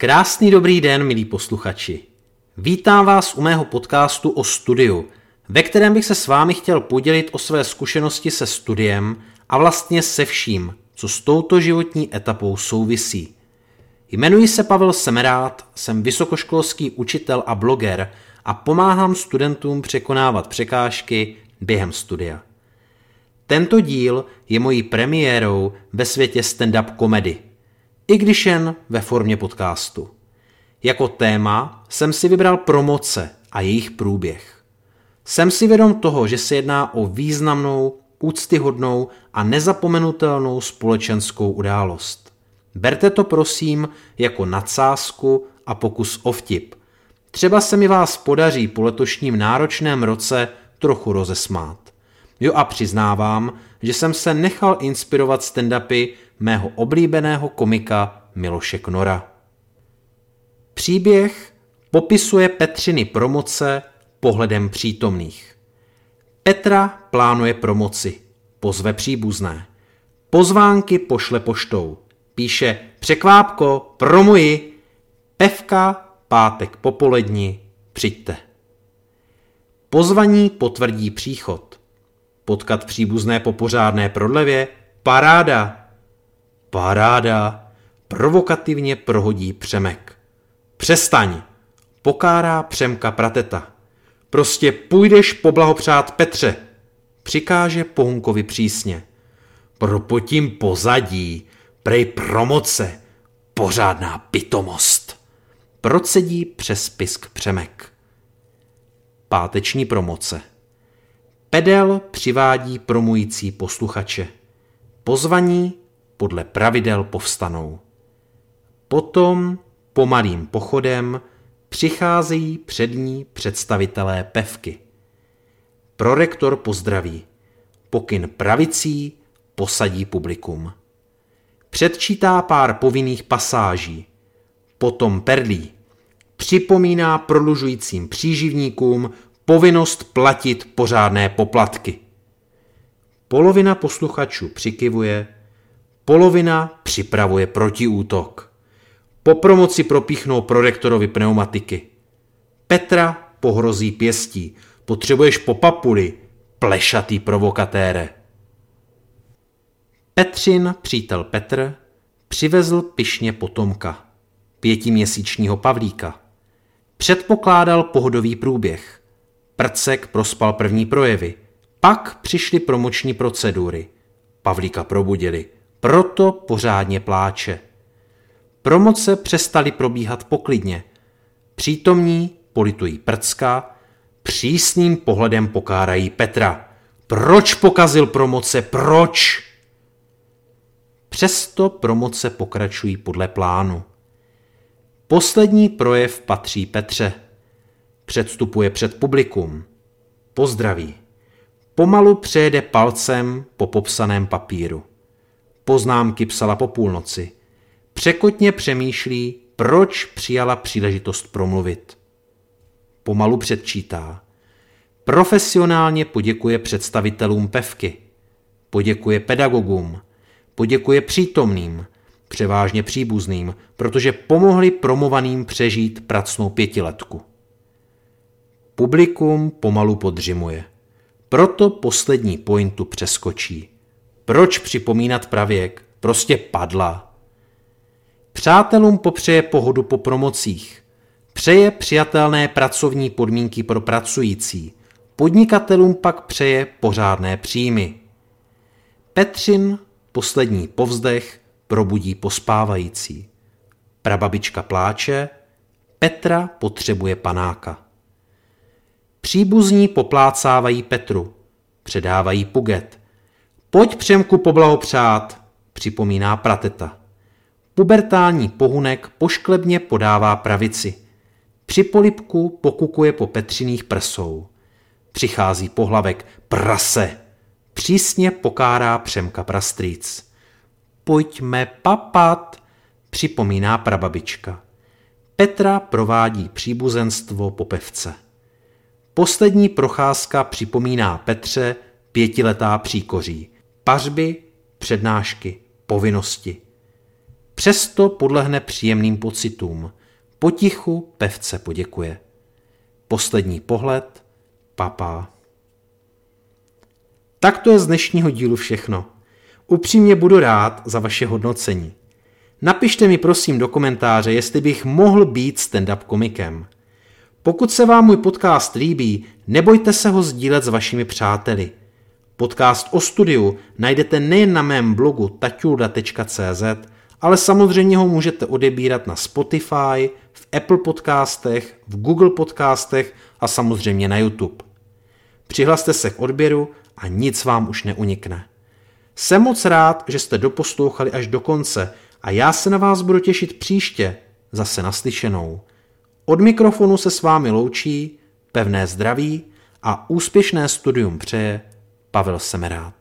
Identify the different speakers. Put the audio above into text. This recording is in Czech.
Speaker 1: Krásný dobrý den, milí posluchači. Vítám vás u mého podcastu o studiu, ve kterém bych se s vámi chtěl podělit o své zkušenosti se studiem a vlastně se vším, co s touto životní etapou souvisí. Jmenuji se Pavel Semerát, jsem vysokoškolský učitel a bloger a pomáhám studentům překonávat překážky během studia. Tento díl je mojí premiérou ve světě stand-up komedy, i když jen ve formě podcastu. Jako téma jsem si vybral promoce a jejich průběh. Jsem si vědom toho, že se jedná o významnou, úctyhodnou a nezapomenutelnou společenskou událost. Berte to prosím jako nadsázku a pokus o vtip. Třeba se mi vás podaří po letošním náročném roce trochu rozesmát. Jo a přiznávám, že jsem se nechal inspirovat stand-upy mého oblíbeného komika Miloše Knora. Příběh popisuje Petřiny promoce pohledem přítomných. Petra plánuje promoci, pozve příbuzné. Pozvánky pošle poštou. Píše překvápko, promuji, pevka, pátek popoledni, přijďte. Pozvaní potvrdí příchod. Potkat příbuzné po pořádné prodlevě, paráda. Paráda, provokativně prohodí Přemek. Přestaň, pokárá Přemka Prateta. Prostě půjdeš poblahopřát Petře, přikáže Pohunkovi přísně. Propotím pozadí, prej promoce, pořádná pitomost. Procedí přes pisk Přemek. Páteční promoce. Pedel přivádí promující posluchače. Pozvaní podle pravidel povstanou. Potom pomalým pochodem přicházejí přední představitelé pevky. Prorektor pozdraví. Pokyn pravicí posadí publikum. Předčítá pár povinných pasáží. Potom perlí. Připomíná prodlužujícím příživníkům povinnost platit pořádné poplatky. Polovina posluchačů přikivuje, polovina připravuje protiútok. Po promoci propíchnou prorektorovi pneumatiky. Petra pohrozí pěstí. Potřebuješ po papuli, plešatý provokatére. Petřin přítel Petr přivezl pišně potomka, pětiměsíčního Pavlíka. Předpokládal pohodový průběh. Prcek prospal první projevy. Pak přišly promoční procedury. Pavlíka probudili, proto pořádně pláče. Promoce přestaly probíhat poklidně. Přítomní politují Prcka, přísným pohledem pokárají Petra. Proč pokazil promoce? Proč? Přesto promoce pokračují podle plánu. Poslední projev patří Petře. Předstupuje před publikum. Pozdraví. Pomalu přejede palcem po popsaném papíru. Poznámky psala po půlnoci. Překotně přemýšlí, proč přijala příležitost promluvit. Pomalu předčítá. Profesionálně poděkuje představitelům pevky. Poděkuje pedagogům. Poděkuje přítomným, převážně příbuzným, protože pomohli promovaným přežít pracnou pětiletku. Publikum pomalu podřimuje. Proto poslední pointu přeskočí. Proč připomínat pravěk? Prostě padla. Přátelům popřeje pohodu po promocích. Přeje přijatelné pracovní podmínky pro pracující. Podnikatelům pak přeje pořádné příjmy. Petřin, poslední povzdech, probudí pospávající. Prababička pláče, Petra potřebuje panáka. Příbuzní poplácávají Petru, předávají puget. Pojď Přemku poblahopřát, připomíná Prateta. Pubertální pohunek pošklebně podává pravici. Při polipku pokukuje po Petřiných prsou. Přichází pohlavek prase. Přísně pokárá Přemka prastrýc. Pojďme papat, připomíná prababička. Petra provádí příbuzenstvo po pevce. Poslední procházka připomíná Petře pětiletá příkoří. Pařby, přednášky, povinnosti. přesto podlehne příjemným pocitům. Potichu pevce poděkuje. Poslední pohled, papá. Tak to je z dnešního dílu všechno. Upřímně budu rád za vaše hodnocení. Napište mi prosím do komentáře, jestli bych mohl být stand-up komikem. Pokud se vám můj podcast líbí, nebojte se ho sdílet s vašimi přáteli. Podcast o studiu najdete nejen na mém blogu taťulda.cz, ale samozřejmě ho můžete odebírat na Spotify, v Apple podcastech, v Google podcastech a samozřejmě na YouTube. Přihlaste se k odběru a nic vám už neunikne. Jsem moc rád, že jste doposlouchali až do konce a já se na vás budu těšit příště, zase naslyšenou. Od mikrofonu se s vámi loučí, pevné zdraví a úspěšné studium přeje Pavel Semerát.